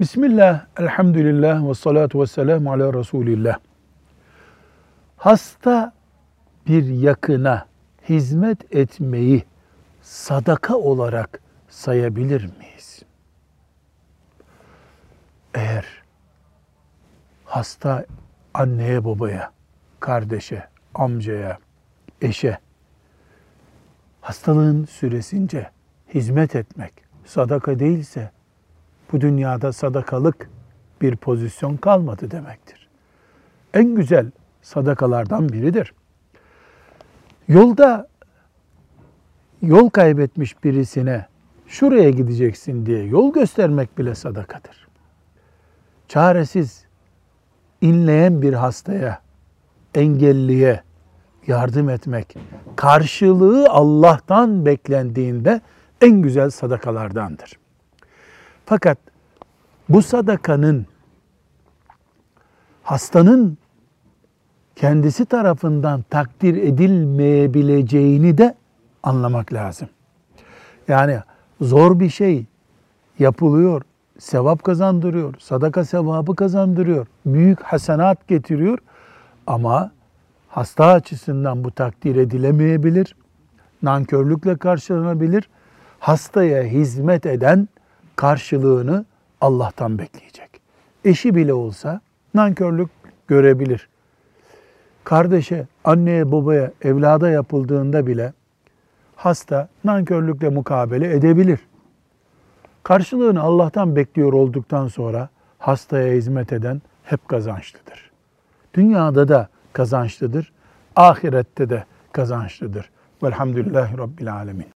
Bismillah, elhamdülillah ve salatu ve selamu ala Resulillah. Hasta bir yakına hizmet etmeyi sadaka olarak sayabilir miyiz? Eğer hasta anneye babaya, kardeşe, amcaya, eşe hastalığın süresince hizmet etmek sadaka değilse bu dünyada sadakalık bir pozisyon kalmadı demektir. En güzel sadakalardan biridir. Yolda yol kaybetmiş birisine şuraya gideceksin diye yol göstermek bile sadakadır. Çaresiz, inleyen bir hastaya, engelliye yardım etmek, karşılığı Allah'tan beklendiğinde en güzel sadakalardandır. Fakat bu sadakanın hastanın kendisi tarafından takdir edilmeyebileceğini de anlamak lazım. Yani zor bir şey yapılıyor, sevap kazandırıyor, sadaka sevabı kazandırıyor, büyük hasenat getiriyor ama hasta açısından bu takdir edilemeyebilir, nankörlükle karşılanabilir. Hastaya hizmet eden karşılığını Allah'tan bekleyecek. Eşi bile olsa nankörlük görebilir. Kardeşe, anneye, babaya, evlada yapıldığında bile hasta nankörlükle mukabele edebilir. Karşılığını Allah'tan bekliyor olduktan sonra hastaya hizmet eden hep kazançlıdır. Dünyada da kazançlıdır, ahirette de kazançlıdır. Velhamdülillahi Rabbil Alemin.